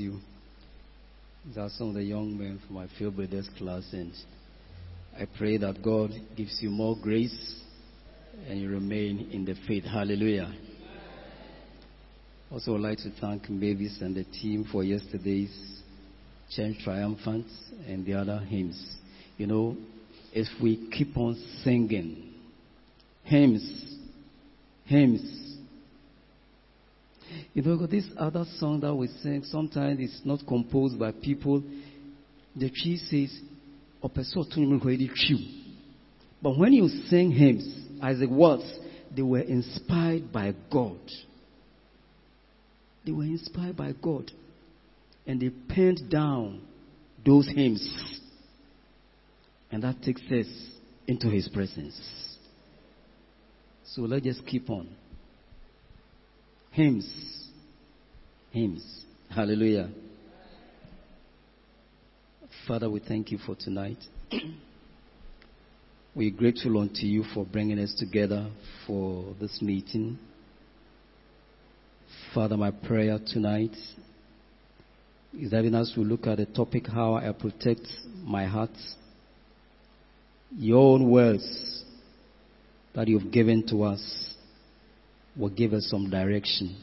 you. These are some of the young men from my field brothers class, and I pray that God gives you more grace and you remain in the faith. Hallelujah. Also, would like to thank Mavis and the team for yesterday's Church Triumphant and the other hymns. You know, if we keep on singing hymns, hymns, you know, this other song that we sing, sometimes it's not composed by people. The tree says, but when you sing hymns, as it was, they were inspired by God. They were inspired by God. And they penned down those hymns. And that takes us into His presence. So let's just keep on. Hymns hymns. Hallelujah. Father, we thank you for tonight. We're grateful unto you for bringing us together for this meeting. Father, my prayer tonight is that even as we look at the topic, how I protect my heart, your own words that you've given to us will give us some direction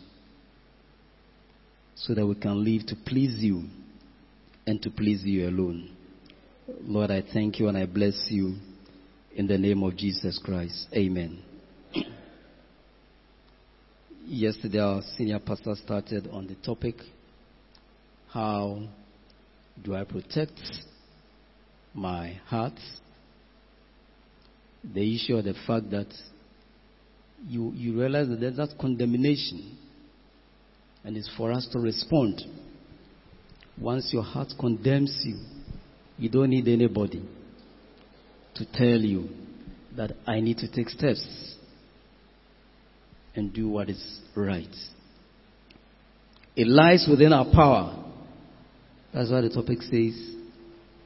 so that we can live to please you and to please you alone. Lord, I thank you and I bless you in the name of Jesus Christ. Amen. Yesterday, our senior pastor started on the topic How do I protect my heart? The issue of the fact that you, you realize that there's that condemnation and it's for us to respond. Once your heart condemns you, you don't need anybody to tell you that I need to take steps and do what is right. It lies within our power. That's why the topic says,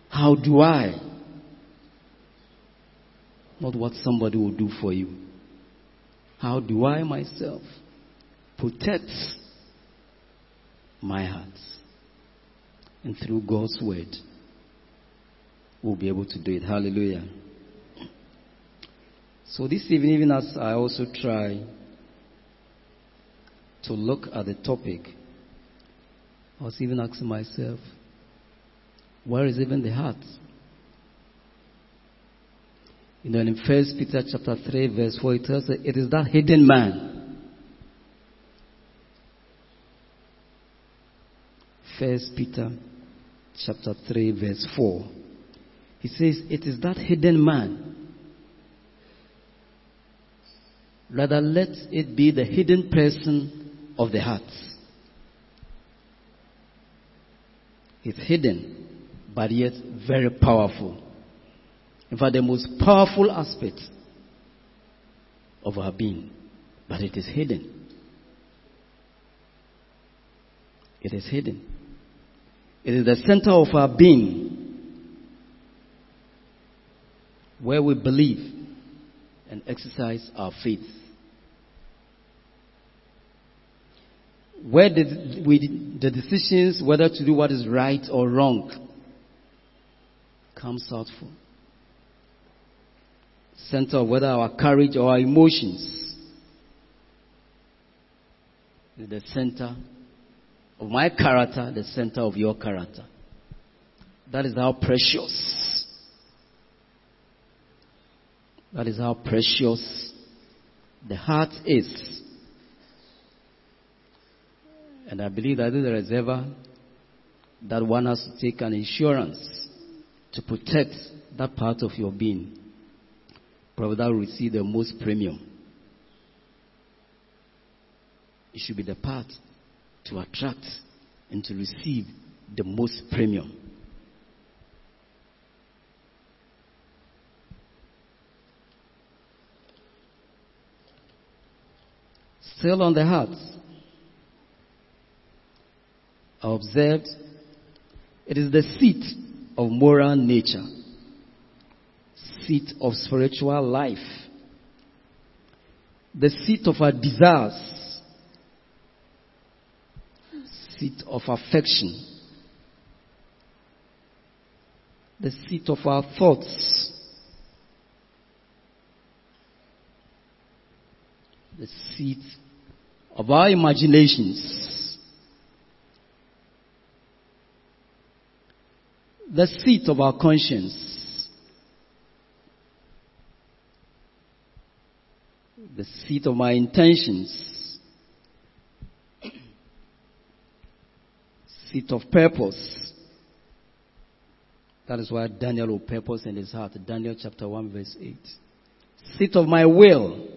How do I? Not what somebody will do for you. How do I myself protect my heart. And through God's word, we'll be able to do it. Hallelujah. So this evening, even as I also try to look at the topic, I was even asking myself, where is even the heart? You know, in First Peter chapter 3, verse 4, it tells us it is that hidden man First Peter chapter 3 verse 4. He says, it is that hidden man. Rather let it be the hidden person of the heart. It's hidden, but yet very powerful. In fact, the most powerful aspect of our being, but it is hidden. It is hidden. It is the center of our being where we believe and exercise our faith. Where the, we, the decisions whether to do what is right or wrong comes out from. Center of whether our courage or our emotions is the center of my character, the center of your character. That is how precious. That is how precious the heart is. And I believe that there is ever that one has to take an insurance to protect that part of your being, probably that will receive the most premium. It should be the path to attract and to receive the most premium. Still on the heart, I observed it is the seat of moral nature, seat of spiritual life, the seat of our desires, seat of affection, the seat of our thoughts, the seat of our imaginations, the seat of our conscience, the seat of my intentions, seat of purpose. That is why Daniel will purpose in his heart. Daniel chapter 1 verse 8. Seat of my will.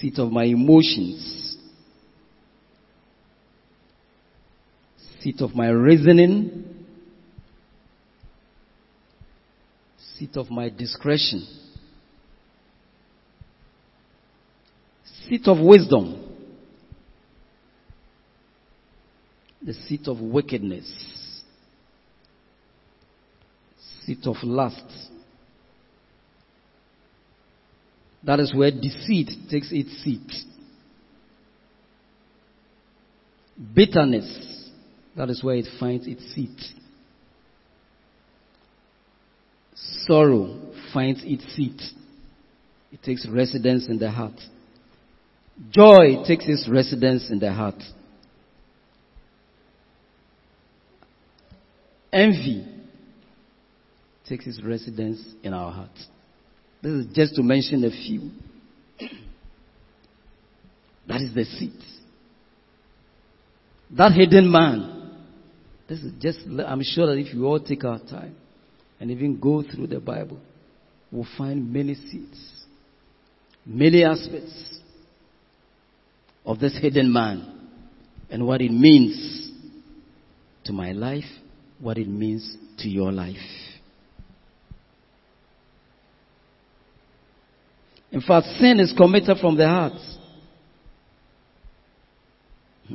Seat of my emotions. Seat of my reasoning. Seat of my discretion. Seat of wisdom. The seat of wickedness. Seat of lust. That is where deceit takes its seat. Bitterness. That is where it finds its seat. Sorrow finds its seat. It takes residence in the heart. Joy takes its residence in the heart. Envy takes its residence in our heart. This is just to mention a few. That is the seat. That hidden man. This is just, I'm sure that if you all take our time and even go through the Bible, we'll find many seats, many aspects of this hidden man and what it means to my life, what it means to your life. In fact, sin is committed from the heart.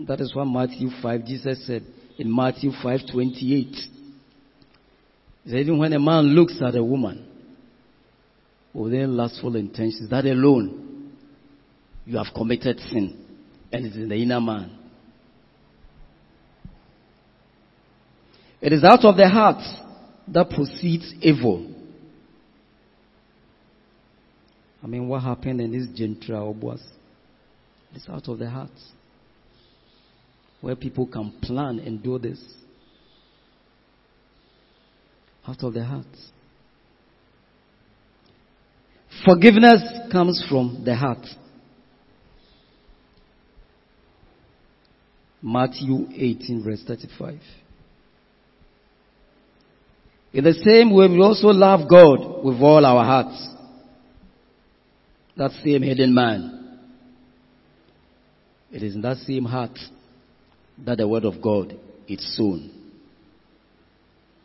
That is what Matthew 5, Jesus said in Matthew 5 28. He said, even when a man looks at a woman with their lustful intentions, that alone, you have committed sin. And it is in the inner man. It is out of the heart that proceeds evil. I mean, what happened in this Gentra was it's out of the heart. Where people can plan and do this. Out of the heart. Forgiveness comes from the heart. Matthew 18 verse 35. In the same way, we also love God with all our hearts. That same hidden man. It is in that same heart that the word of God is sown.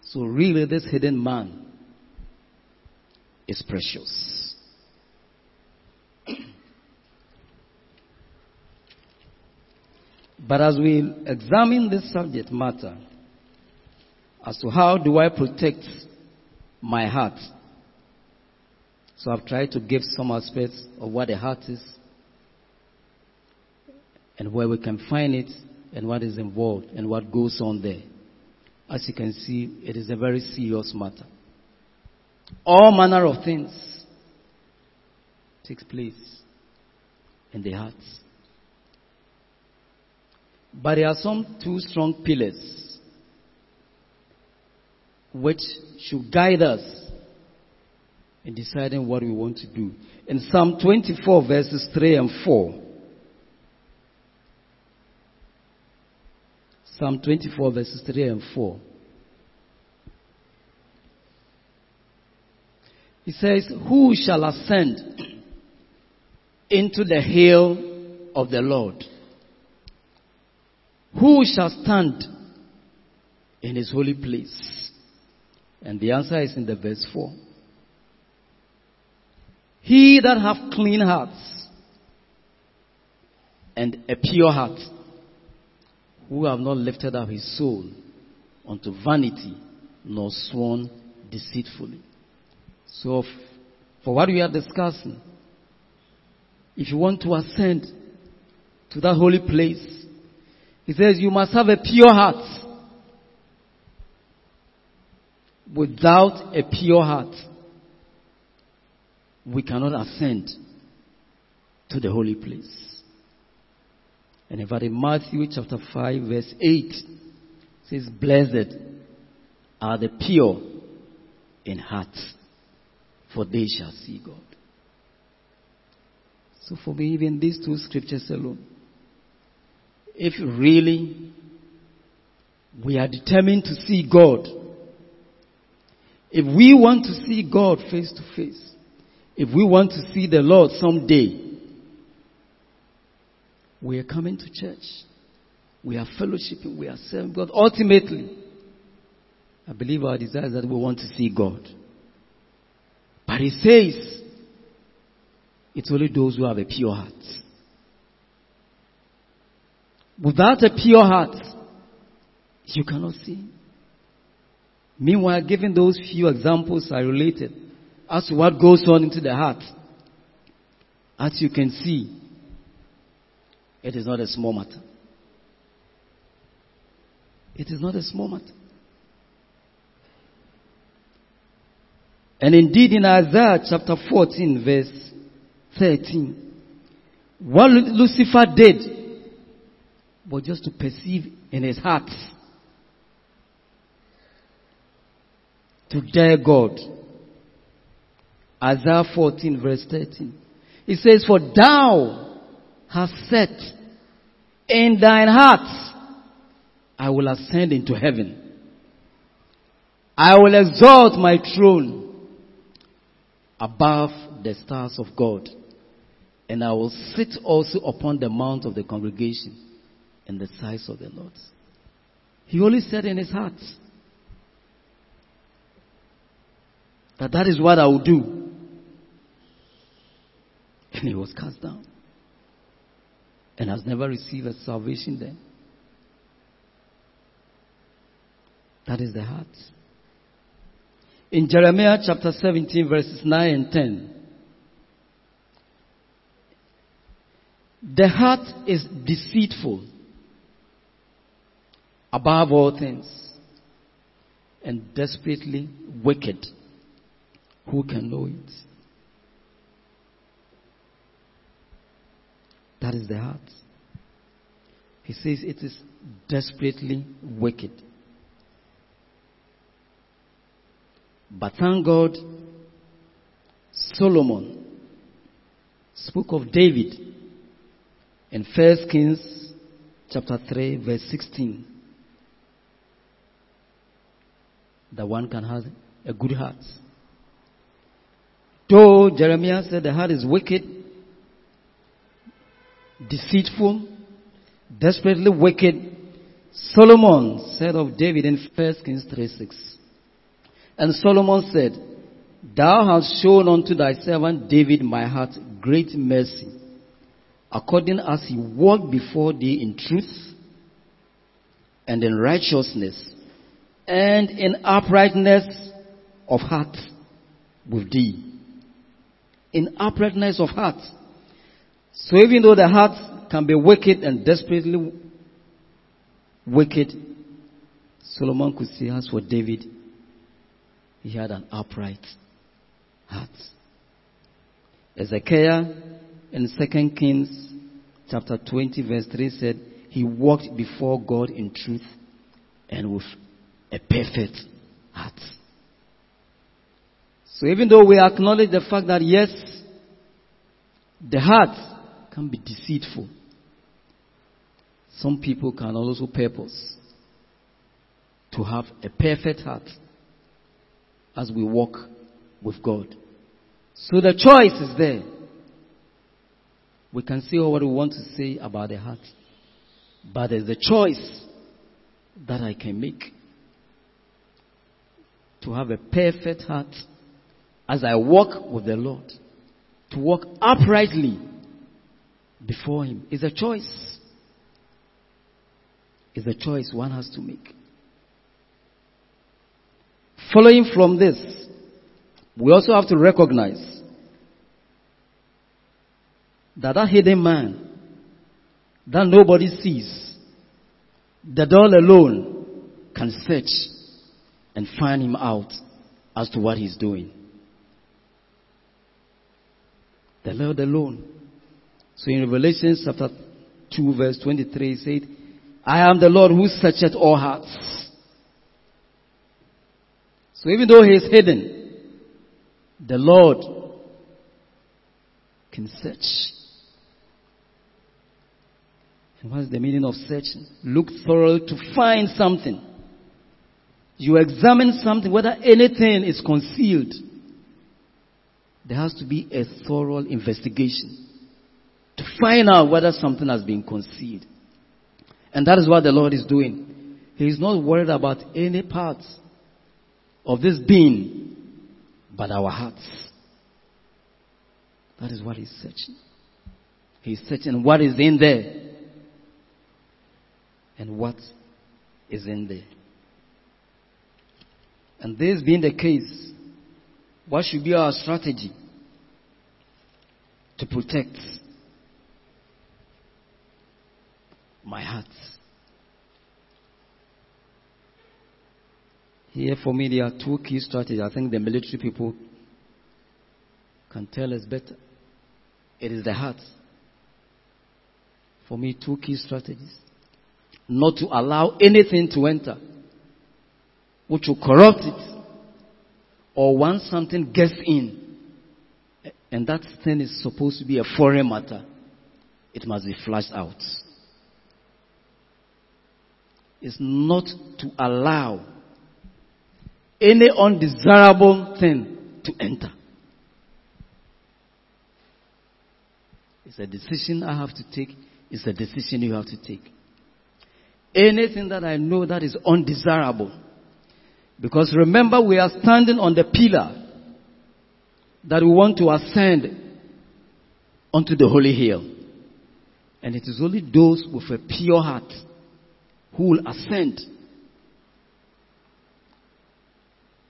So really this hidden man is precious. But as we examine this subject matter, as to how do I protect my heart, so I've tried to give some aspects of what the heart is and where we can find it and what is involved and what goes on there. As you can see, it is a very serious matter. All manner of things takes place in the heart. But there are some two strong pillars which should guide us in deciding what we want to do. In Psalm 24 verses 3 and 4, Psalm 24 verses 3 and 4. He says, Who shall ascend into the hill of the Lord? Who shall stand in his holy place? And the answer is in the verse 4. He that hath clean hearts and a pure heart, who have not lifted up his soul unto vanity, nor sworn deceitfully. So, for what we are discussing, if you want to ascend to that holy place, he says you must have a pure heart. Without a pure heart, we cannot ascend to the holy place. And fact, in Matthew chapter 5 verse 8, says, Blessed are the pure in heart, for they shall see God. So for me, even these two scriptures alone, if really we are determined to see God, if we want to see God face to face, if we want to see the Lord someday, we are coming to church. We are fellowshipping. We are serving God. Ultimately, I believe our desire is that we want to see God. But he says, it's only those who have a pure heart. Without a pure heart, you cannot see. Meanwhile, given those few examples I related as to what goes on into the heart, as you can see, it is not a small matter. It is not a small matter. And indeed, in Isaiah chapter 14, verse 13, what Lucifer did was just to perceive in his heart to dare God. Isaiah 14, verse 13. It says, For thou hast set in thine heart, I will ascend into heaven. I will exalt my throne above the stars of God. And I will sit also upon the mount of the congregation in the size of the Lord. He only said in his heart that that is what I will do. And he was cast down and has never received a salvation then. That is the heart. In Jeremiah chapter 17 verses 9 and 10, the heart is deceitful above all things and desperately wicked. Who can know it? That is the heart. He says it is desperately wicked. But thank God, Solomon spoke of David in 1 Kings chapter 3 verse 16. That one can have a good heart. Though Jeremiah said the heart is wicked, deceitful, desperately wicked. Solomon said of David in 1 Kings 3 6. And Solomon said, Thou hast shown unto thy servant David my heart great mercy, according as he walked before thee in truth and in righteousness and in uprightness of heart with thee. In uprightness of heart. So even though the heart can be wicked and desperately wicked, Solomon could see as for David, he had an upright heart. Hezekiah in 2 Kings chapter 20 verse 3 said, he walked before God in truth and with a perfect heart. So even though we acknowledge the fact that yes, the heart can be deceitful. Some people can also purpose to have a perfect heart as we walk with God. So the choice is there. We can say what we want to say about the heart. But there's a choice that I can make to have a perfect heart as I walk with the Lord. To walk uprightly before Him is a choice. Is a choice one has to make. Following from this, we also have to recognize that that hidden man that nobody sees. The Lord alone can search and find him out as to what he's doing. The Lord alone. So in Revelation chapter 2 verse 23 it said, I am the Lord who searcheth all hearts. So even though he is hidden, the Lord can search. And what's the meaning of searching? Look thoroughly to find something. You examine something, whether anything is concealed. There has to be a thorough investigation to find out whether something has been concealed. And that is what the Lord is doing. He is not worried about any parts of this being, but our hearts. That is what He's searching. He's searching what is in there and what is in there. And this being the case, what should be our strategy to protect my heart? Here for me, there are two key strategies. I think the military people can tell us better. It is the heart. For me, two key strategies. Not to allow anything to enter which will corrupt it. Or once something gets in, and that thing is supposed to be a foreign matter, it must be flushed out. It's not to allow any undesirable thing to enter. It's a decision I have to take. It's a decision you have to take. Anything that I know that is undesirable. Because remember we are standing on the pillar that we want to ascend onto the holy hill. And it is only those with a pure heart who will ascend.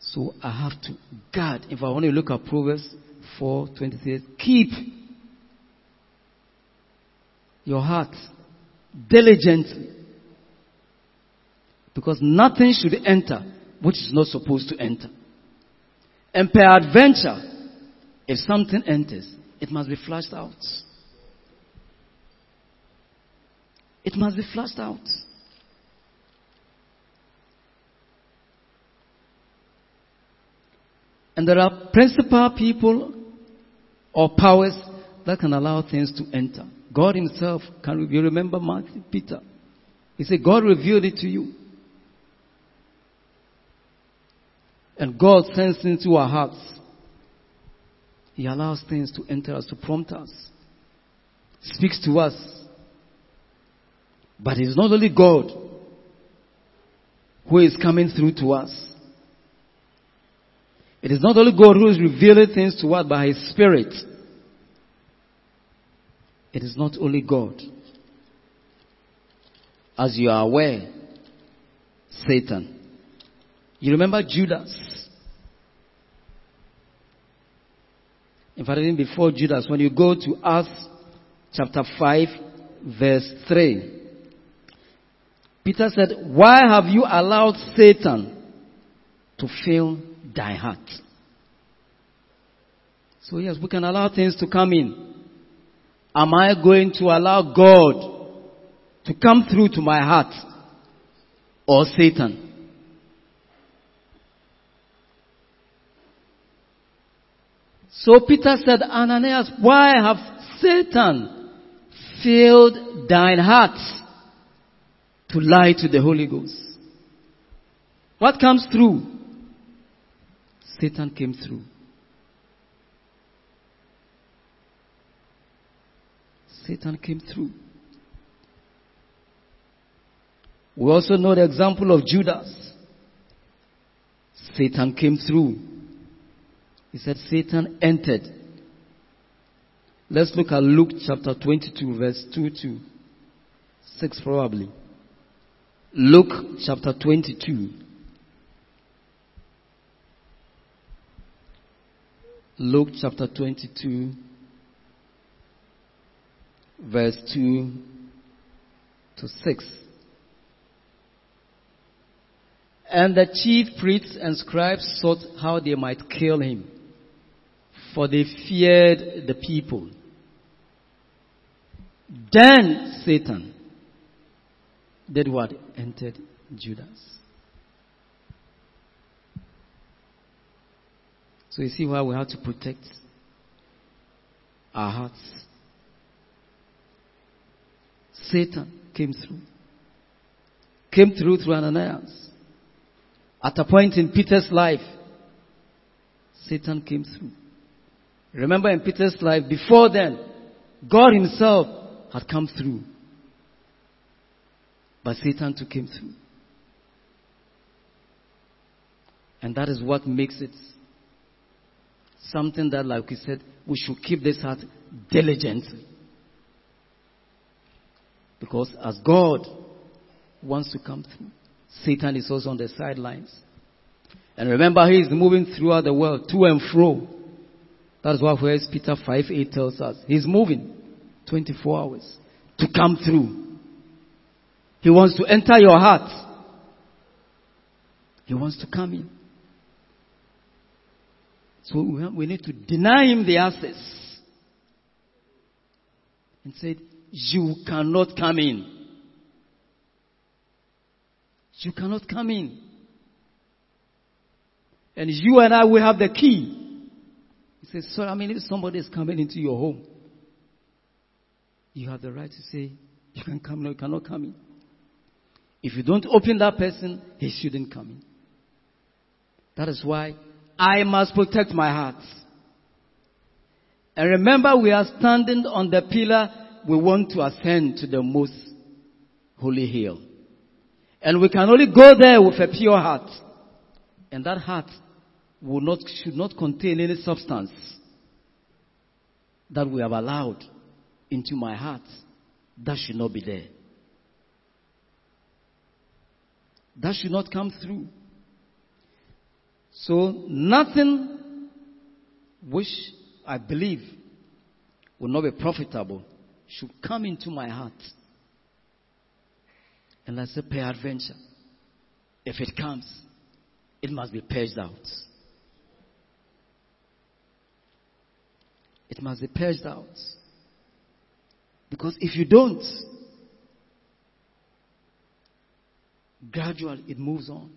So I have to guard. If I want to look at Proverbs 4 26, keep your heart diligently. Because nothing should enter which is not supposed to enter. And peradventure, if something enters, it must be flushed out. It must be flushed out. And there are principal people or powers that can allow things to enter. God Himself can reveal. Remember Matthew, Peter. He said, God revealed it to you. And God sends into our hearts. He allows things to enter us, to prompt us, speaks to us. But it's not only God who is coming through to us. It is not only God who is revealing things to us by His Spirit. It is not only God. As you are aware, Satan. You remember Judas? In fact, even before Judas, when you go to Acts chapter 5, verse 3, Peter said, Why have you allowed Satan to fill thy heart? So, yes, we can allow things to come in. Am I going to allow God to come through to my heart or Satan? So Peter said, Ananias, why have Satan filled thine heart to lie to the Holy Ghost? What comes through? Satan came through. Satan came through. We also know the example of Judas. Satan came through. He said Satan entered. Let's look at Luke chapter 22 verse 2 to 6 probably. Luke chapter 22. Luke chapter 22 verse 2 to 6. And the chief priests and scribes sought how they might kill him, for they feared the people. Then Satan did what? Entered Judas. So you see why we have to protect our hearts. Satan came through. Came through through Ananias. At a point in Peter's life, Satan came through. Remember in Peter's life, before then, God himself had come through. But Satan took him through. And that is what makes it something that, like we said, we should keep this heart diligently. Because as God wants to come through, Satan is also on the sidelines. And remember, he is moving throughout the world, to and fro. That's why First Peter 5 8 tells us. He's moving 24 hours to come through. He wants to enter your heart. He wants to come in. So we need to deny him the access. And say, you cannot come in. You cannot come in. And you and I will have the key. Says, Sir, I mean, if somebody is coming into your home, you have the right to say, You can come, no, you cannot come in. If you don't open that person, he shouldn't come in. That is why I must protect my heart. And remember, we are standing on the pillar we want to ascend to the most holy hill. And we can only go there with a pure heart. And that heart will not, should not contain any substance that we have allowed into my heart. That should not be there. That should not come through. So nothing which I believe will not be profitable should come into my heart. And I say, peradventure, if it comes, it must be purged out. It must be purged out. Because if you don't, gradually it moves on.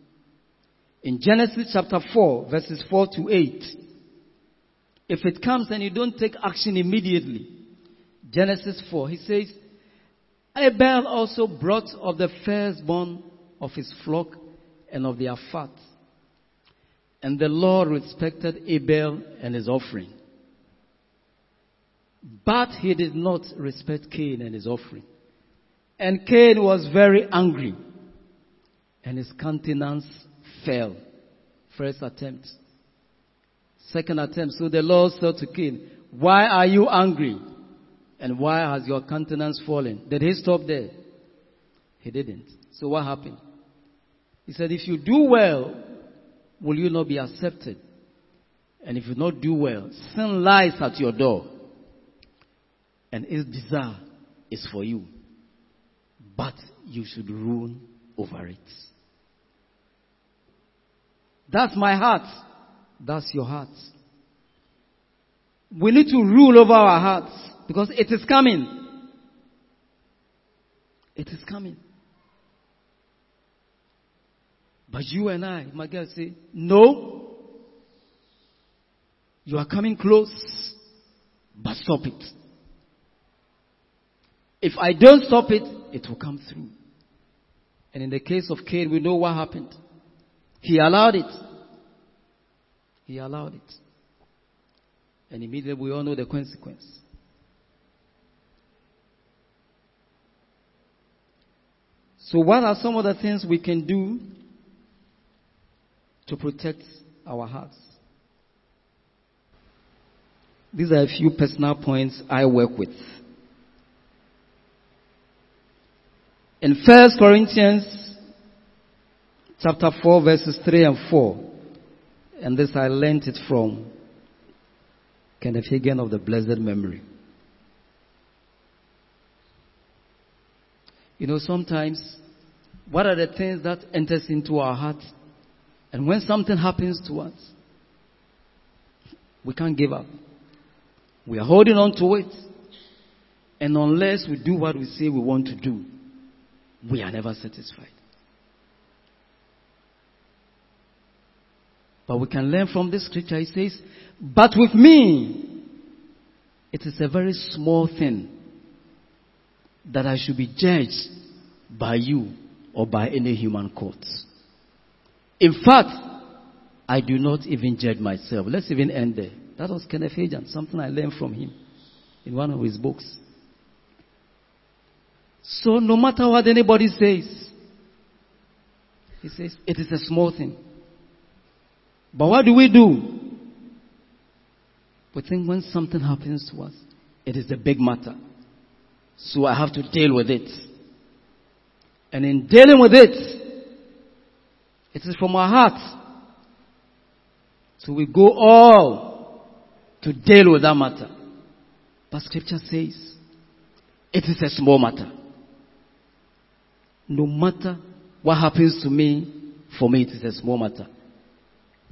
In Genesis chapter 4, verses 4 to 8, if it comes and you don't take action immediately, Genesis 4, he says, Abel also brought of the firstborn of his flock and of their fat. And the Lord respected Abel and his offering. But he did not respect Cain and his offering. And Cain was very angry. And his countenance fell. First attempt. Second attempt. So the Lord said to Cain, Why are you angry? And why has your countenance fallen? Did he stop there? He didn't. So what happened? He said, If you do well, will you not be accepted? And if you not do well, sin lies at your door. And its desire is for you. But you should rule over it. That's my heart. That's your heart. We need to rule over our hearts because it is coming. It is coming. But you and I, my girl, say, no. You are coming close, but stop it. If I don't stop it, it will come through. And in the case of Cain, we know what happened. He allowed it. He allowed it. And immediately we all know the consequence. So, what are some of the things we can do to protect our hearts? These are a few personal points I work with. In 1 Corinthians chapter 4 verses 3 and 4, and this I learnt it from Kenneth Hagin of the blessed memory. You know, sometimes, what are the things that enters into our heart? And when something happens to us, we can't give up. We are holding on to it. And unless we do what we say we want to do, we are never satisfied. But we can learn from this scripture. It says, But with me, it is a very small thing that I should be judged by you or by any human court. In fact, I do not even judge myself. Let's even end there. That was Kenneth Hagin, something I learned from him in one of his books. So no matter what anybody says, he says, it is a small thing. But what do we do? We think when something happens to us, it is a big matter. So I have to deal with it. And in dealing with it, it is from our heart. So we go all to deal with that matter. But scripture says, it is a small matter. No matter what happens to me, for me it is a small matter.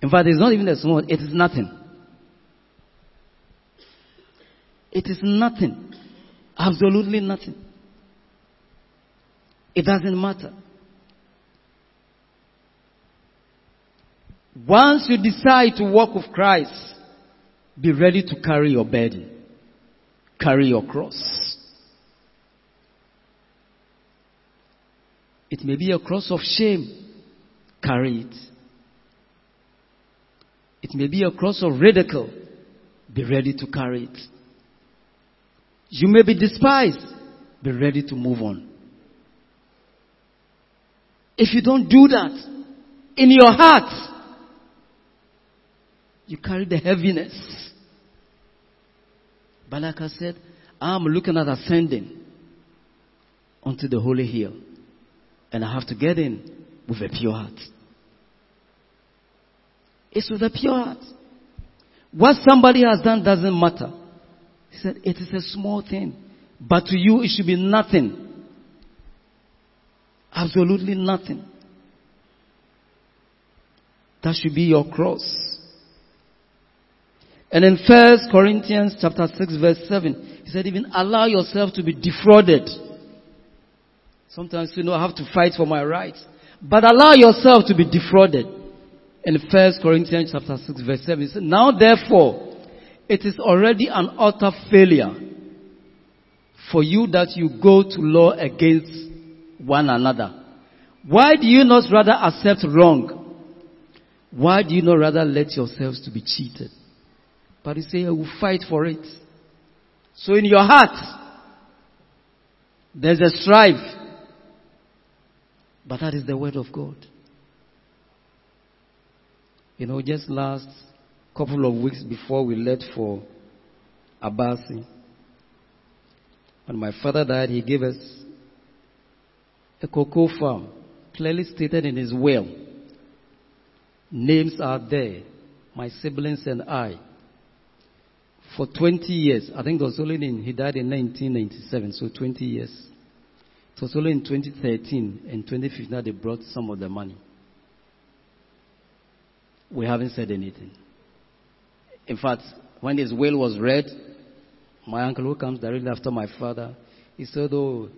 In fact, it's not even a small, it is nothing. It is nothing. Absolutely nothing. It doesn't matter. Once you decide to walk with Christ, be ready to carry your burden. Carry your cross. It may be a cross of shame. Carry it. It may be a cross of ridicule. Be ready to carry it. You may be despised. Be ready to move on. If you don't do that in your heart, you carry the heaviness. But like I said, I'm looking at ascending onto the holy hill. And I have to get in with a pure heart. It's with a pure heart. What somebody has done doesn't matter. He said, it is a small thing. But to you, it should be nothing. Absolutely nothing. That should be your cross. And in First Corinthians chapter 6 verse 7, he said, even allow yourself to be defrauded. Sometimes you know I have to fight for my rights. But allow yourself to be defrauded. In First Corinthians chapter 6 verse 7, it says, now therefore, it is already an utter failure for you that you go to law against one another. Why do you not rather accept wrong? Why do you not rather let yourselves to be cheated? But you say, I will fight for it. So in your heart, there's a strife. But that is the word of God. You know, just last couple of weeks before we left for Abasi, when my father died, he gave us a cocoa farm, clearly stated in his will. Names are there, my siblings and I. For 20 years, I think it was only in, he died in 1997, so 20 years. Was only in 2013 and 2015 that they brought some of the money. We haven't said anything. In fact, when his will was read, my uncle who comes directly after my father, he said, oh,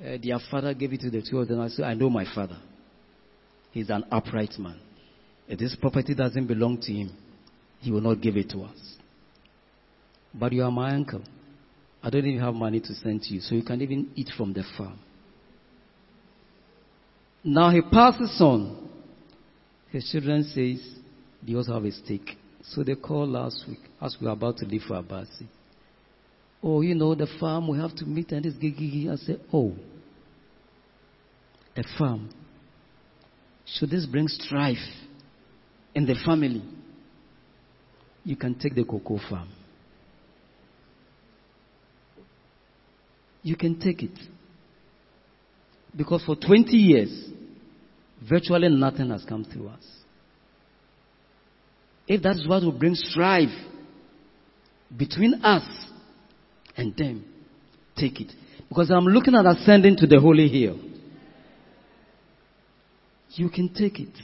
uh, their father gave it to the two of them. I said, I know my father. He's an upright man. If this property doesn't belong to him, he will not give it to us. But you are my uncle. I don't even have money to send to you, so you can even eat from the farm. Now he passes on. His children says they also have a stake. So they called last week as we were about to leave for Abasi. Oh, you know, the farm, we have to meet and this gigi. I said, oh, a farm. Should this bring strife in the family? You can take the cocoa farm. You can take it. Because for 20 years, virtually nothing has come through us. If that is what will bring strife between us and them, take it. Because I'm looking at ascending to the holy hill. You can take it.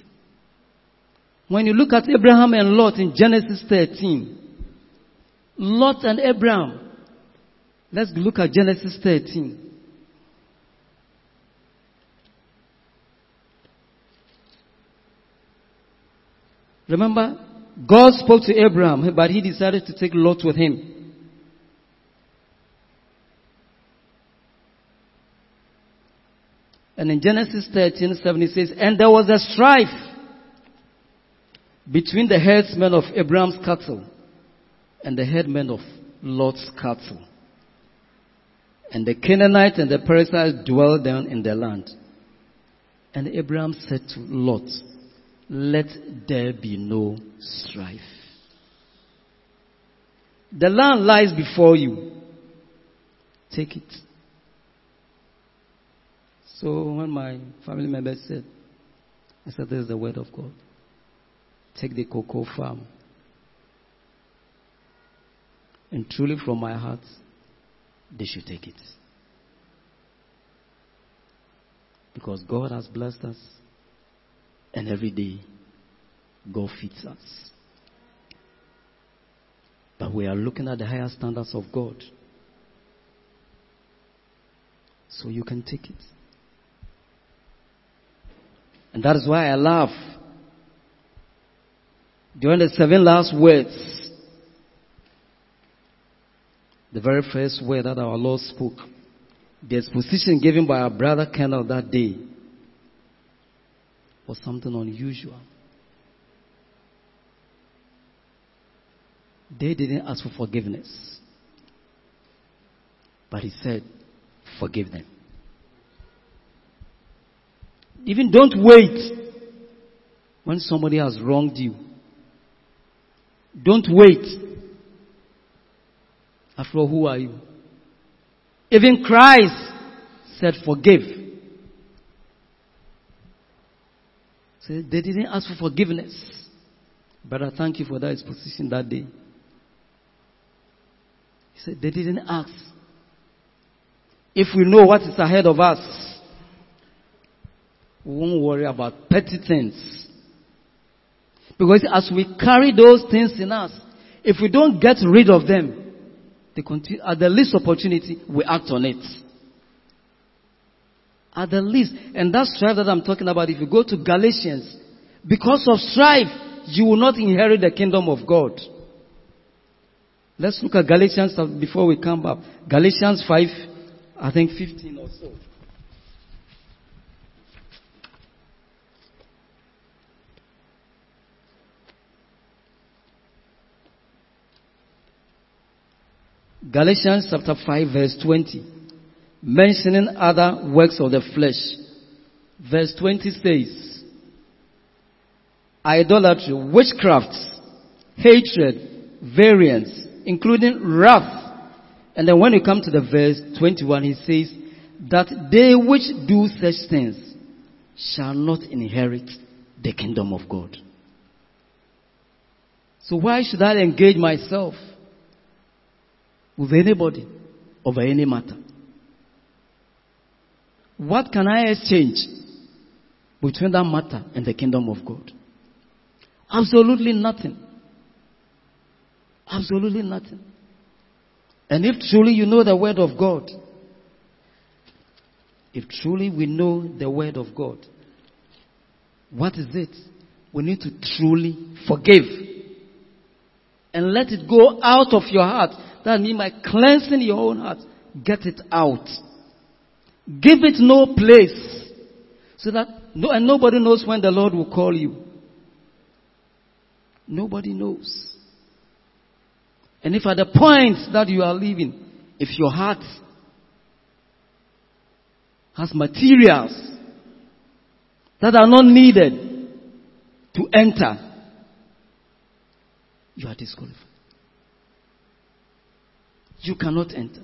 When you look at Abraham and Lot in Genesis 13, Lot and Abraham, let's look at Genesis 13. Remember, God spoke to Abraham, but he decided to take Lot with him. And in Genesis 13, 7, it says, And there was a strife between the herdsmen of Abraham's cattle and the headmen of Lot's cattle. And the Canaanites and the Perizzites dwelled down in the land. And Abraham said to Lot, Let there be no strife. The land lies before you. Take it. So when my family members said, I said, This is the word of God. Take the cocoa farm. And truly from my heart, they should take it. Because God has blessed us, and every day, God feeds us. But we are looking at the higher standards of God. So you can take it. And that is why I laugh. During the seven last words, the very first word that our Lord spoke, the exposition given by our brother Kendall that day was something unusual. They didn't ask for forgiveness. But he said, forgive them. Even don't wait when somebody has wronged you. Don't wait. After all, who are you? Even Christ said, forgive. So they didn't ask for forgiveness. But I thank you for that exposition that day. He said, they didn't ask. If we know what is ahead of us, we won't worry about petty things. Because as we carry those things in us, if we don't get rid of them, they continue, at the least opportunity, we act on it. At the least. And that strife that I'm talking about, if you go to Galatians, because of strife, you will not inherit the kingdom of God. Let's look at Galatians uh, before we come back. Galatians 5, I think 15 or so. Galatians chapter 5 verse 20. Mentioning other works of the flesh. Verse 20 says, idolatry, witchcraft, hatred, variance, including wrath. And then when you come to the verse 21, he says, that they which do such things shall not inherit the kingdom of God. So why should I engage myself with anybody over any matter. What can I exchange between that matter and the kingdom of God? Absolutely nothing. Absolutely nothing. And if truly you know the word of God, if truly we know the word of God, what is it? We need to truly forgive and let it go out of your heart. That means by cleansing your own heart, get it out. Give it no place. So that, no, and nobody knows when the Lord will call you. Nobody knows. And if at the point that you are living, if your heart has materials that are not needed to enter, you are disqualified. You cannot enter.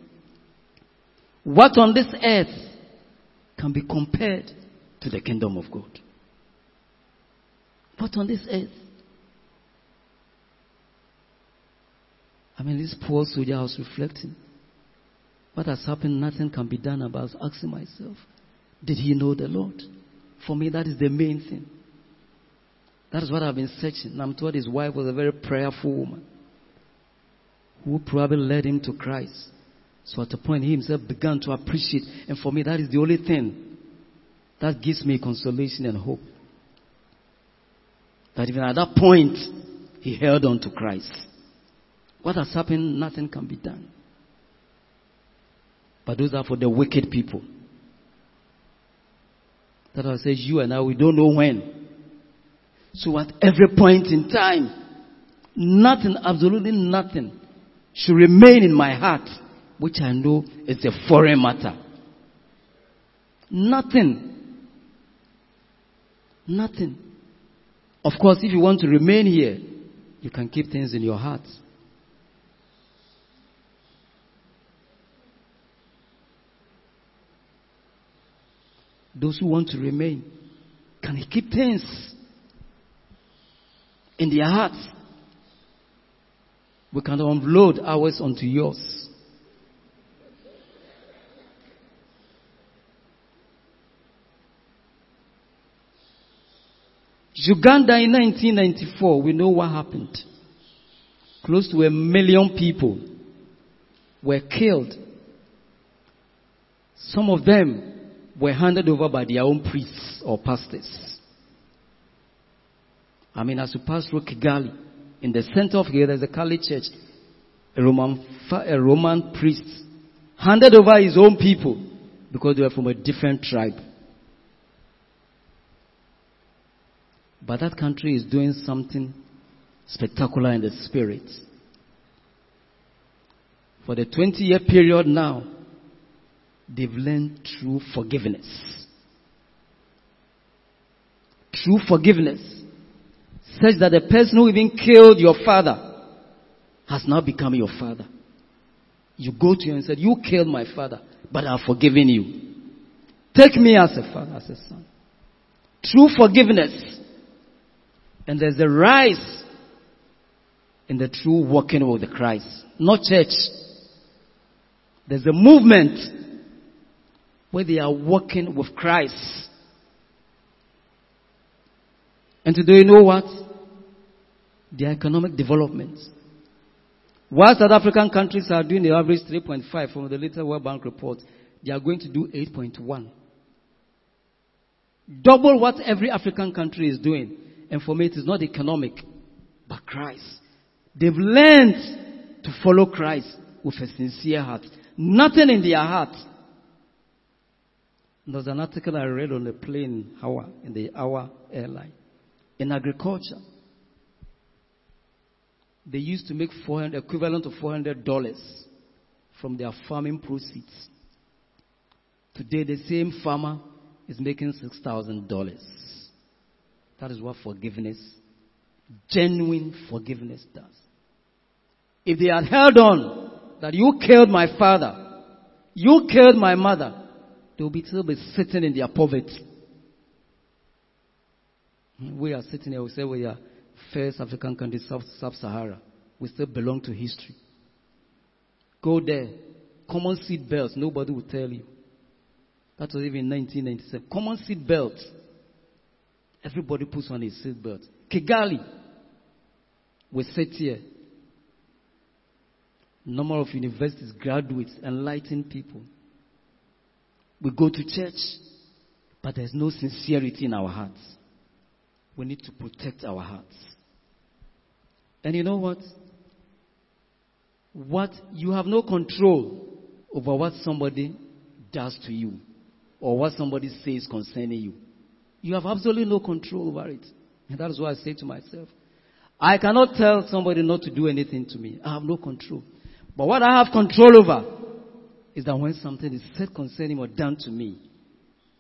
What on this earth can be compared to the kingdom of God? But on this earth? I mean, this poor soldier I was reflecting What has happened, nothing can be done about asking myself, did he know the Lord? For me, that is the main thing. That is what I've been searching. I'm told his wife was a very prayerful woman who probably led him to Christ. So at a point, he himself began to appreciate. And for me, that is the only thing that gives me consolation and hope. That even at that point, he held on to Christ. What has happened, nothing can be done. But those are for the wicked people. That I says, you and I, we don't know when. So at every point in time, nothing, absolutely nothing, should remain in my heart, which I know is a foreign matter. Nothing. Nothing. Of course, if you want to remain here, you can keep things in your heart. Those who want to remain can keep things in their hearts. We can unload ours onto yours. Uganda in 1994, we know what happened. Close to a million people were killed. Some of them were handed over by their own priests or pastors. I mean, as you pass through Kigali, in the center of here, there's a Kali church. A Roman, a Roman priest handed over his own people because they were from a different tribe. But that country is doing something spectacular in the spirit. For the 20 year period now, they've learned true forgiveness. True forgiveness. Such that the person who even killed your father has now become your father. You go to him and said, You killed my father, but I've forgiven you. Take me as a father, as a son. True forgiveness. And there's a rise in the true walking with the Christ. Not church. There's a movement where they are walking with Christ. And today, you know what? The economic development. While South African countries are doing the average 3.5 from the latest World Bank report, they are going to do 8.1. Double what every African country is doing. And for me, it is not economic, but Christ. They've learned to follow Christ with a sincere heart. Nothing in their heart. There's an article I read on the plane hour, in the hour airline. In agriculture, they used to make 400, equivalent of $400 from their farming proceeds. Today, the same farmer is making $6,000. That is what forgiveness, genuine forgiveness does. If they had held on that you killed my father, you killed my mother, they will be still be sitting in their poverty. We are sitting here, we say we are first African country, sub-Sahara. We still belong to history. Go there. Common seat belts, nobody will tell you. That was even 1997. Common seat belts. Everybody puts on his seatbelt. Kigali, we sit here. Number of universities, graduates, enlightened people. We go to church, but there's no sincerity in our hearts. We need to protect our hearts. And you know what? What you have no control over what somebody does to you or what somebody says concerning you. You have absolutely no control over it. And that is why I say to myself, I cannot tell somebody not to do anything to me. I have no control. But what I have control over is that when something is said concerning or done to me,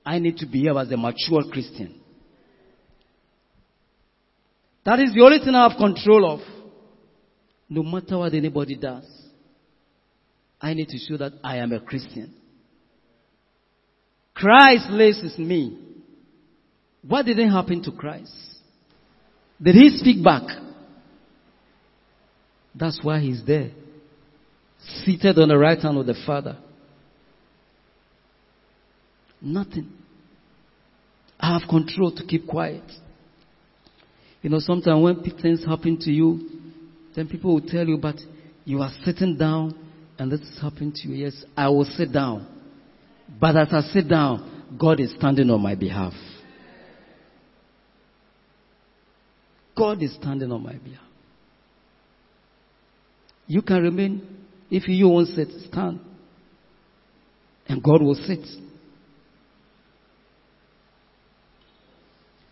I need to behave as a mature Christian. That is the only thing I have control of. No matter what anybody does, I need to show that I am a Christian. Christ in me. What didn't happen to Christ? Did he speak back? That's why he's there. Seated on the right hand of the Father. Nothing. I have control to keep quiet. You know, sometimes when things happen to you, then people will tell you, but you are sitting down and this is happening to you. Yes, I will sit down. But as I sit down, God is standing on my behalf. God is standing on my behalf. You can remain, if you won't sit, stand. And God will sit.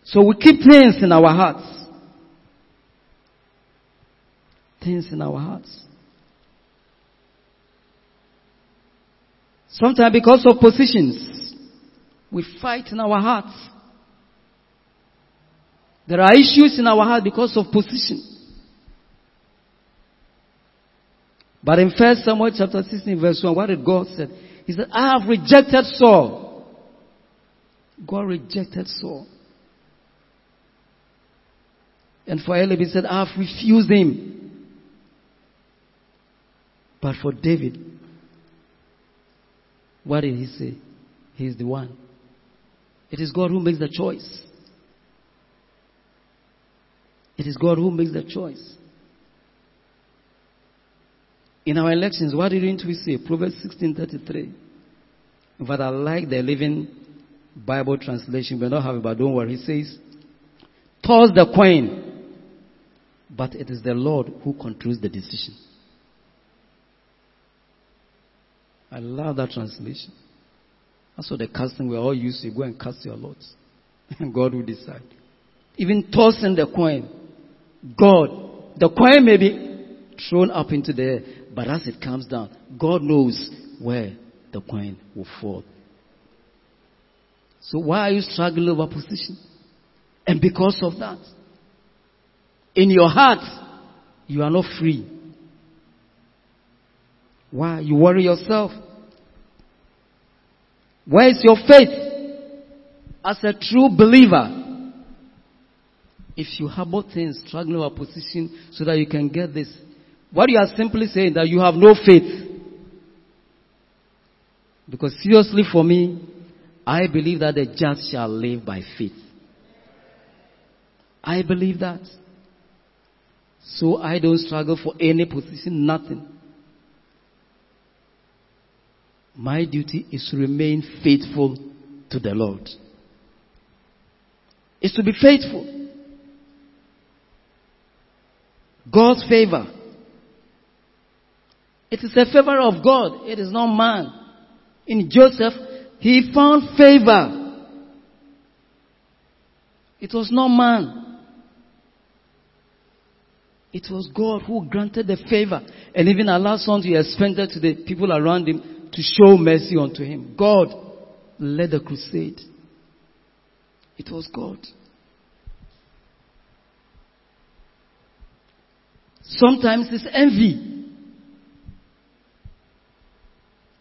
So we keep things in our hearts. Things in our hearts. Sometimes because of positions, we fight in our hearts. There are issues in our heart because of position. But in 1 Samuel chapter 16 verse 1, what did God say? He said, I have rejected Saul. God rejected Saul. And for Eliab, he said, I have refused him. But for David, what did he say? He is the one. It is God who makes the choice. It is God who makes the choice. In our elections, what didn't we say? Proverbs 16:33. But I like the Living Bible translation. We don't have it, but don't worry. He says, "Toss the coin, but it is the Lord who controls the decision." I love that translation. That's what the casting we're all used to. Go and cast your lots. And God will decide. Even tossing the coin, God, the coin may be thrown up into the air, but as it comes down, God knows where the coin will fall. So why are you struggling over position? And because of that, in your heart, you are not free. Why? You worry yourself. Where is your faith? As a true believer, if you harbor things, struggling with a position so that you can get this, what you are simply saying that you have no faith. Because seriously for me, I believe that the just shall live by faith. I believe that. So I don't struggle for any position, nothing. My duty is to remain faithful to the Lord. Is to be faithful. God's favor. It is a favor of God. It is not man. In Joseph, he found favor. It was not man. It was God who granted the favor and even allowed something to be expended to the people around him to show mercy unto him. God led the crusade. It was God. Sometimes it's envy.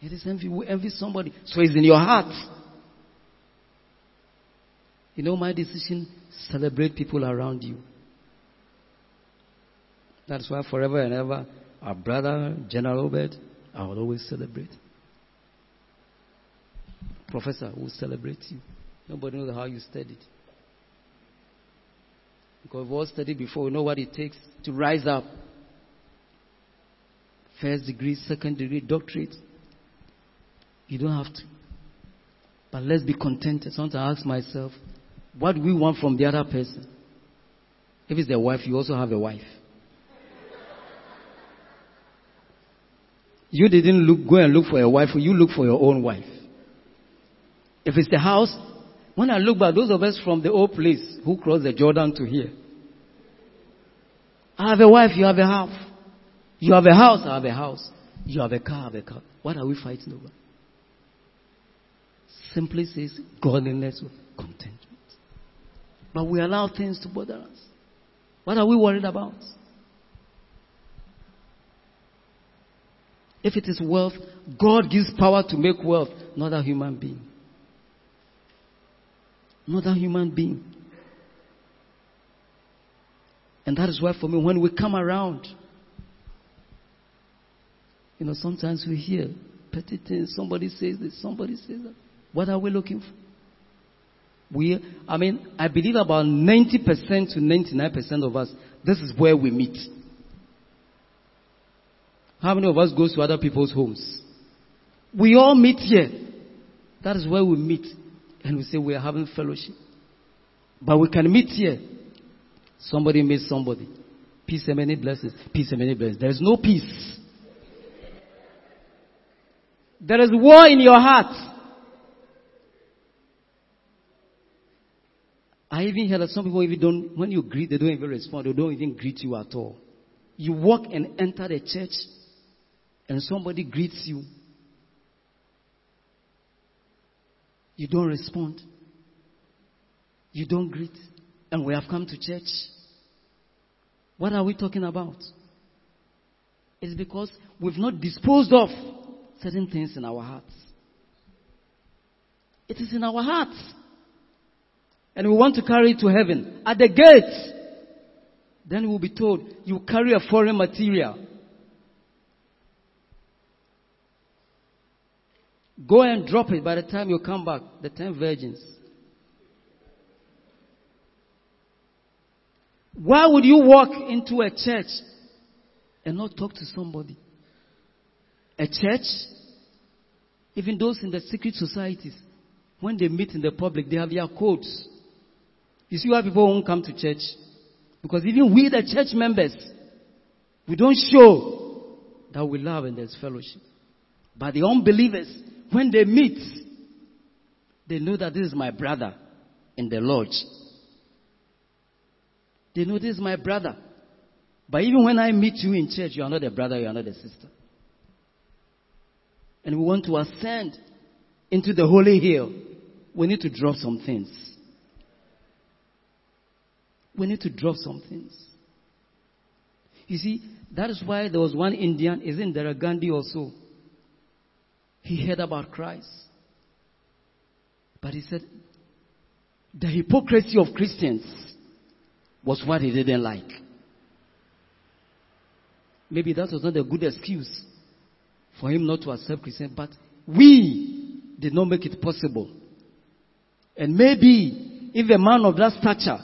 It is envy. We envy somebody. So it's in your heart. You know my decision? Celebrate people around you. That's why forever and ever, our brother, General Obed, I will always celebrate. Professor will celebrate you. Nobody knows how you studied. Because we've all studied before, we know what it takes to rise up. First degree, second degree, doctorate. You don't have to. But let's be contented. Sometimes I ask myself, what do we want from the other person? If it's their wife, you also have a wife. You didn't look, go and look for a wife, you look for your own wife. If it's the house, when I look back, those of us from the old place who crossed the Jordan to here, I have a wife, you have a house. You have a house, I have a house. You have a car, I have a car. What are we fighting over? Simply says godliness with contentment. But we allow things to bother us. What are we worried about? If it is wealth, God gives power to make wealth, not a human being not a human being. And that is why, for me, when we come around, you know, sometimes we hear petty things. Somebody says this, somebody says that. What are we looking for? We, I mean, I believe about 90% to 99% of us, this is where we meet. How many of us goes to other people's homes? We all meet here. That is where we meet. And we say we are having fellowship. But we can meet here. Somebody meets somebody. Peace and many blessings. Peace and many blessings. There is no peace. There is war in your heart. I even hear that some people even don't, when you greet, they don't even respond. They don't even greet you at all. You walk and enter the church and somebody greets you. You don't respond. You don't greet. And we have come to church. What are we talking about? It's because we've not disposed of certain things in our hearts. It is in our hearts. And we want to carry it to heaven. At the gate, then we'll be told, you carry a foreign material. Go and drop it by the time you come back, the ten virgins. Why would you walk into a church and not talk to somebody? A church, even those in the secret societies, when they meet in the public, they have their codes. You see why people won't come to church? Because even we, the church members, we don't show that we love and there's fellowship. But the unbelievers, when they meet, they know that this is my brother in the lodge. They know this is my brother. But even when I meet you in church, you are not a brother, you are not a sister. And we want to ascend into the holy hill. We need to drop some things. We need to drop some things. You see, that is why there was one Indian, isn't there a Gandhi also? He heard about Christ. But he said, the hypocrisy of Christians was what he didn't like. Maybe that was not a good excuse for him not to accept Christian, but we did not make it possible. And maybe if a man of that stature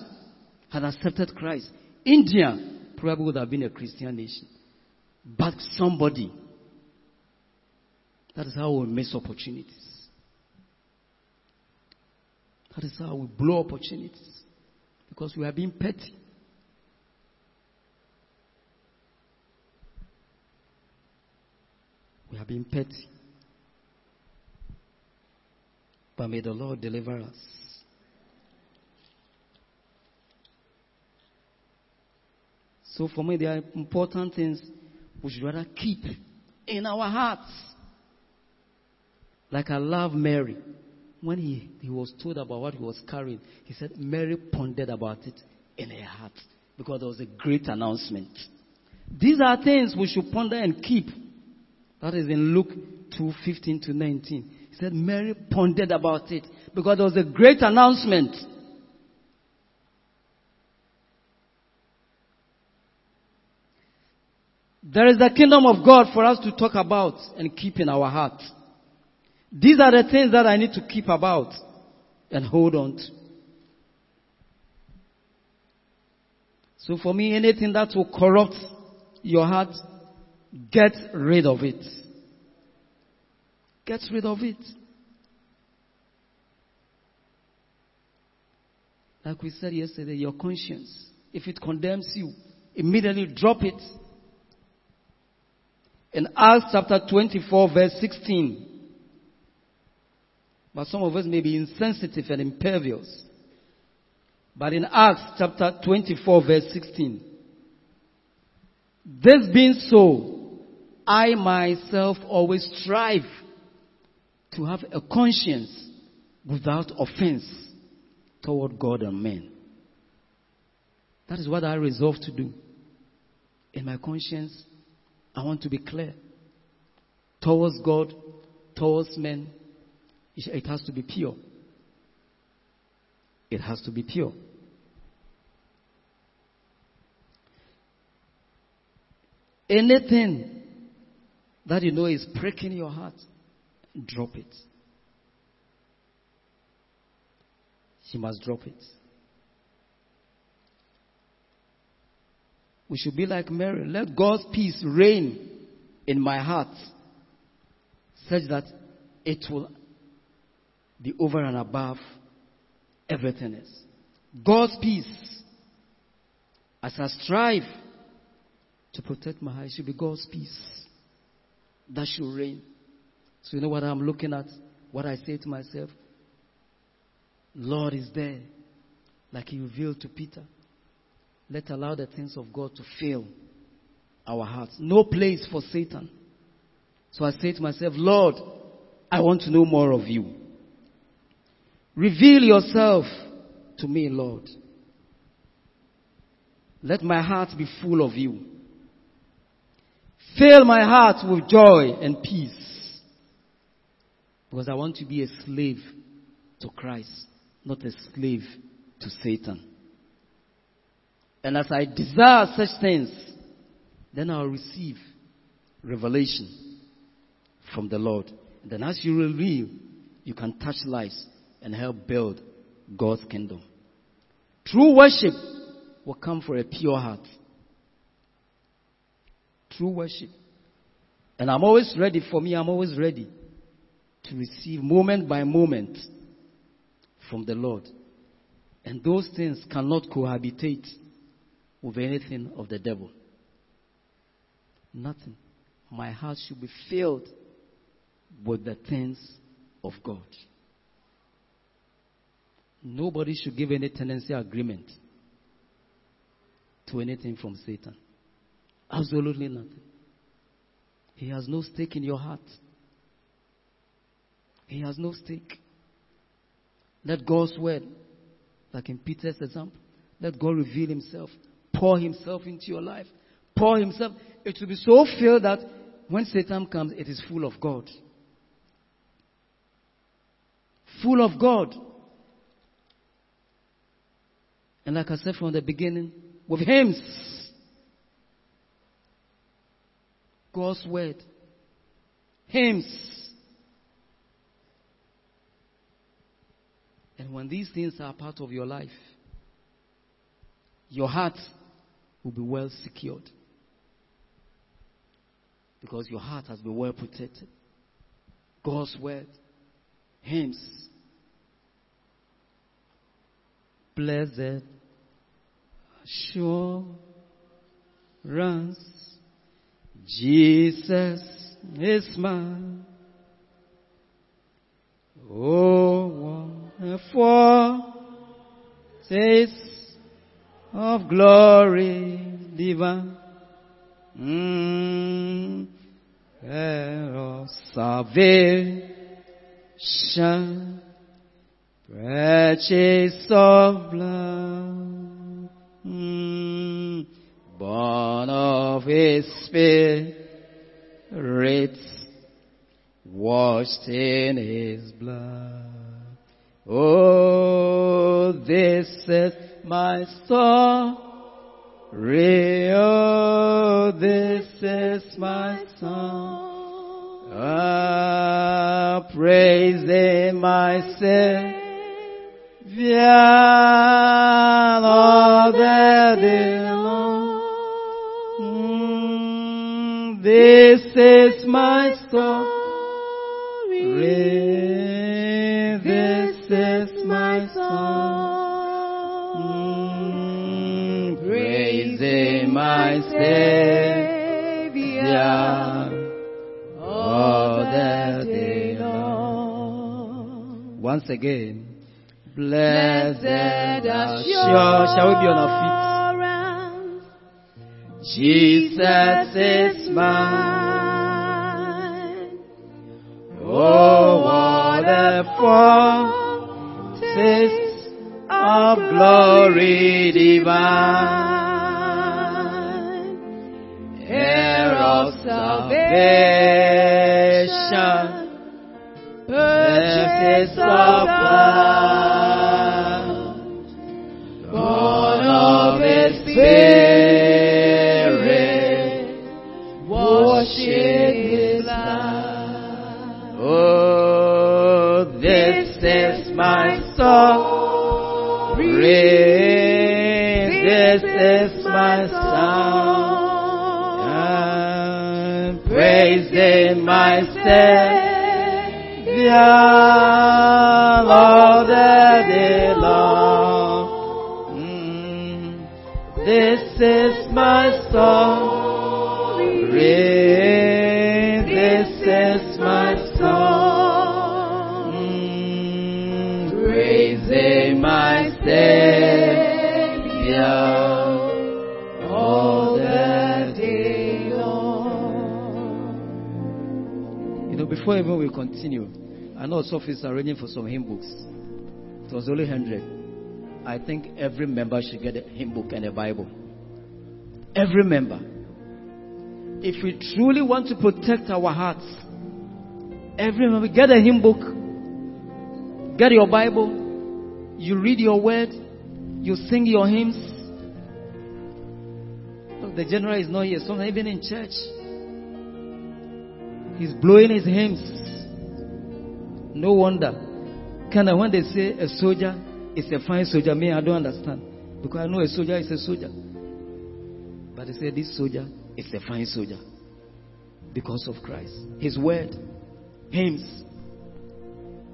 had accepted Christ, India probably would have been a Christian nation. But somebody. That is how we miss opportunities. That is how we blow opportunities. Because we are being petty. We are being petty. But may the Lord deliver us. So for me, there are important things we should rather keep in our hearts. Like I love Mary. When he, he was told about what he was carrying, he said Mary pondered about it in her heart because there was a great announcement. These are things we should ponder and keep. That is in Luke 2 15 to 19. He said Mary pondered about it because there was a great announcement. There is the kingdom of God for us to talk about and keep in our heart. These are the things that I need to keep about and hold on to. So for me, anything that will corrupt your heart, get rid of it. Get rid of it. Like we said yesterday, your conscience, if it condemns you, immediately drop it in Acts chapter 24 verse 16. But some of us may be insensitive and impervious. But in Acts chapter 24 verse 16. This being so, I myself always strive to have a conscience without offense toward God and men. That is what I resolve to do. In my conscience, I want to be clear. Towards God, towards men, it has to be pure. It has to be pure. Anything that you know is breaking your heart, drop it. she must drop it. We should be like Mary. Let God's peace reign in my heart such that it will be over and above everything else. God's peace. As I strive to protect my heart, it should be God's peace that should reign. So, you know what I'm looking at? What I say to myself? Lord is there, like He revealed to Peter. Let allow the things of God to fill our hearts. No place for Satan. So I say to myself, Lord, I want to know more of you. Reveal yourself to me, Lord. Let my heart be full of you. Fill my heart with joy and peace. Because I want to be a slave to Christ, not a slave to Satan. And as I desire such things, then I'll receive revelation from the Lord. And then as you reveal, you can touch lives and help build God's kingdom. True worship will come from a pure heart. True worship. And I'm always ready, for me, I'm always ready to receive moment by moment from the Lord. And those things cannot cohabitate with anything of the devil. Nothing. My heart should be filled with the things of God. Nobody should give any tenancy agreement to anything from Satan. Absolutely nothing. He has no stake in your heart. He has no stake. Let God's word, like in Peter's example, let God reveal himself, pour himself into your life, pour himself. It will be so filled that when Satan comes, it is full of God. Full of God. And like I said from the beginning, with hymns, God's word, hymns. And when these things are part of your life, your heart will be well secured. Because your heart has been well protected. God's word, hymns, blessed assurance, Jesus is mine. Oh, wonderful taste of glory divine. Mm, salvation Purchase of blood, mm, born of His Spirit, washed in His blood. Oh, this is my story. Oh, this is my song. Ah, praise Him, my Savior vient all the day long. Mm, this is my story. This is my song. Mm, praising my Savior all the day long. Once again. Blessed assurance. Shall we be on our feet? Jesus is mine. Oh, what a foretaste of glory divine. Heir of salvation. Purchase of blood. My Savior before even we continue, I know are arranging for some hymn books. It was only 100. I think every member should get a hymn book and a Bible. Every member. If we truly want to protect our hearts, every member get a hymn book, get your Bible, you read your word, you sing your hymns. Look, the general is not here, sometimes even in church. He's blowing his hymns. No wonder. Kind of when they say a soldier is a fine soldier, me, I don't understand. Because I know a soldier is a soldier. But they say this soldier is a fine soldier. Because of Christ. His word. Hymns.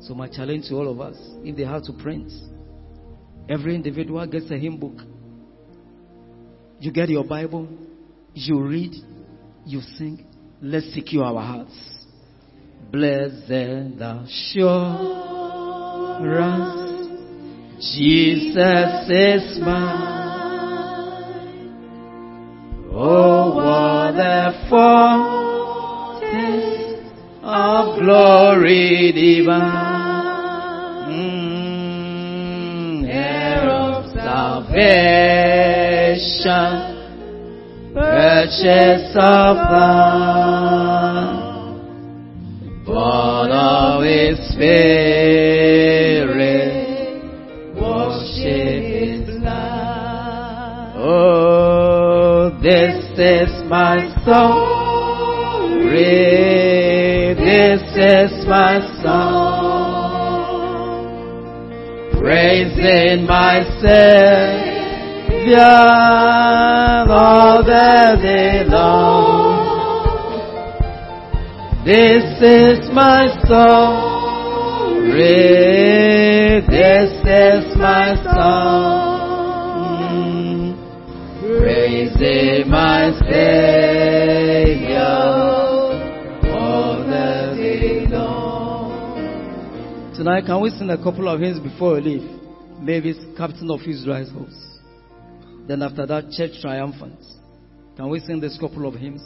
So my challenge to all of us, if they have to print, every individual gets a hymn book. You get your Bible, you read, you sing. Let's secure our hearts. Blessed the assurance, Jesus is mine. Oh, what a foretaste of glory divine, mm, of salvation, purchase of blood born of His Spirit, worship His blood. Oh, this is my story. This is my song. Praising my Savior all the day long. This is my story. This is my song. Praising my Savior all the day long. Tonight, can we sing a couple of hymns before we leave? Maybe it's Captain of Israel's host. Then after that, Church Triumphant. Can we sing this couple of hymns?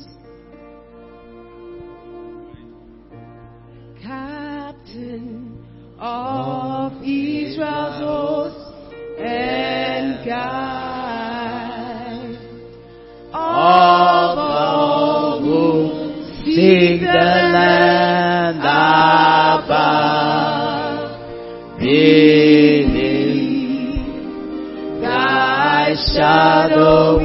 Captain of Israel's host and guide of all who seek the land above. Beneath thy shadow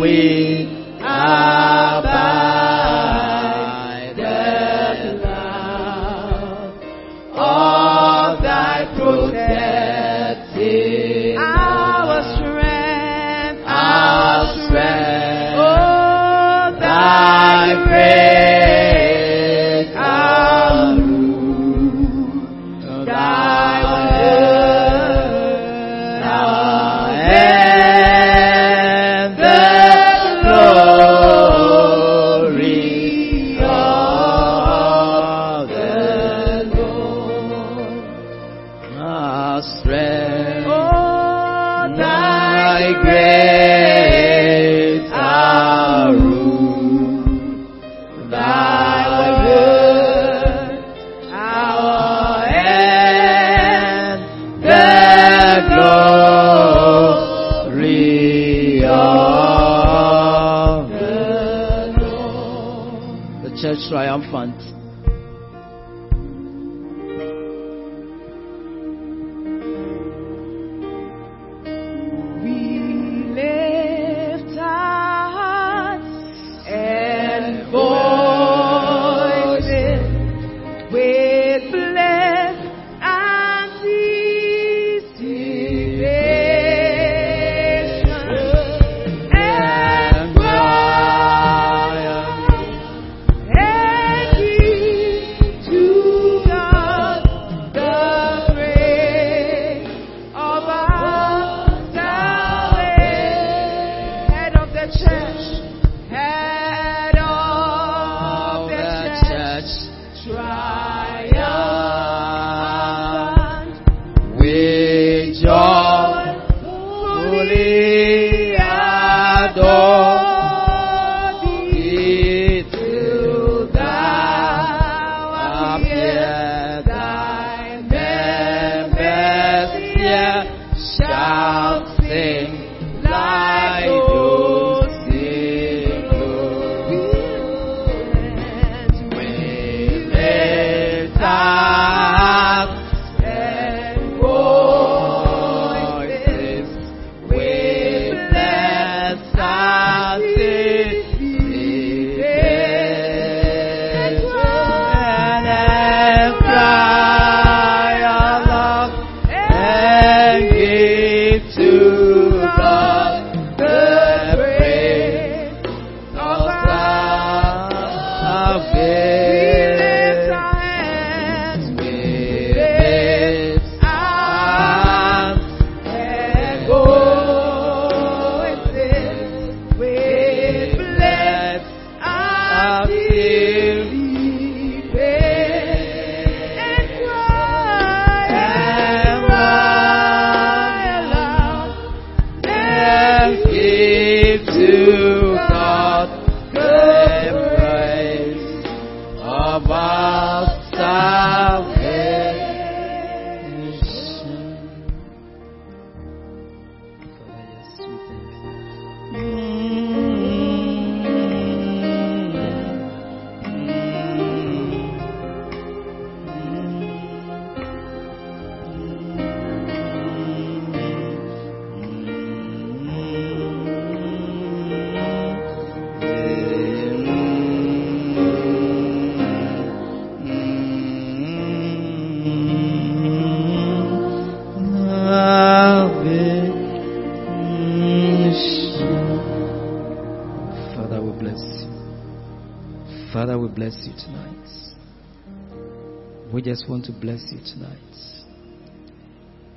just want to bless you tonight.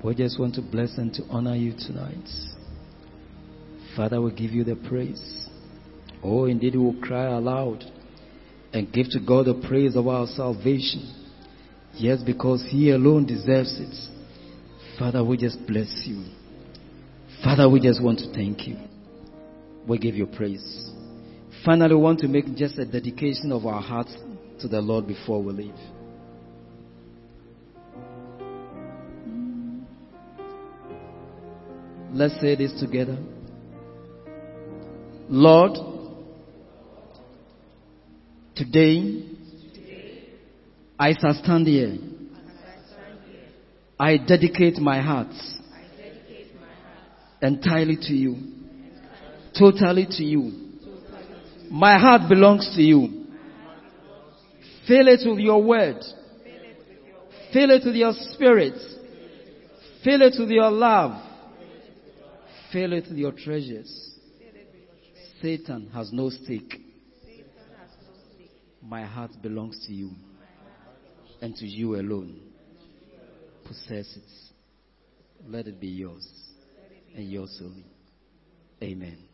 We just want to bless and to honor you tonight. Father, we give you the praise. Oh, indeed, we will cry aloud and give to God the praise of our salvation. Yes, because He alone deserves it. Father, we just bless you. Father, we just want to thank you. We give you praise. Finally, we want to make just a dedication of our hearts to the Lord before we leave. Let's say this together. Lord, today I stand here. I dedicate my heart entirely to you, totally to you. My heart belongs to you. Fill it with your word. Fill it with your spirit. Fill it with your love. It your treasures. Satan has no stake. My heart belongs to you and to you alone. Possess it. Let it be yours and yours only. Amen.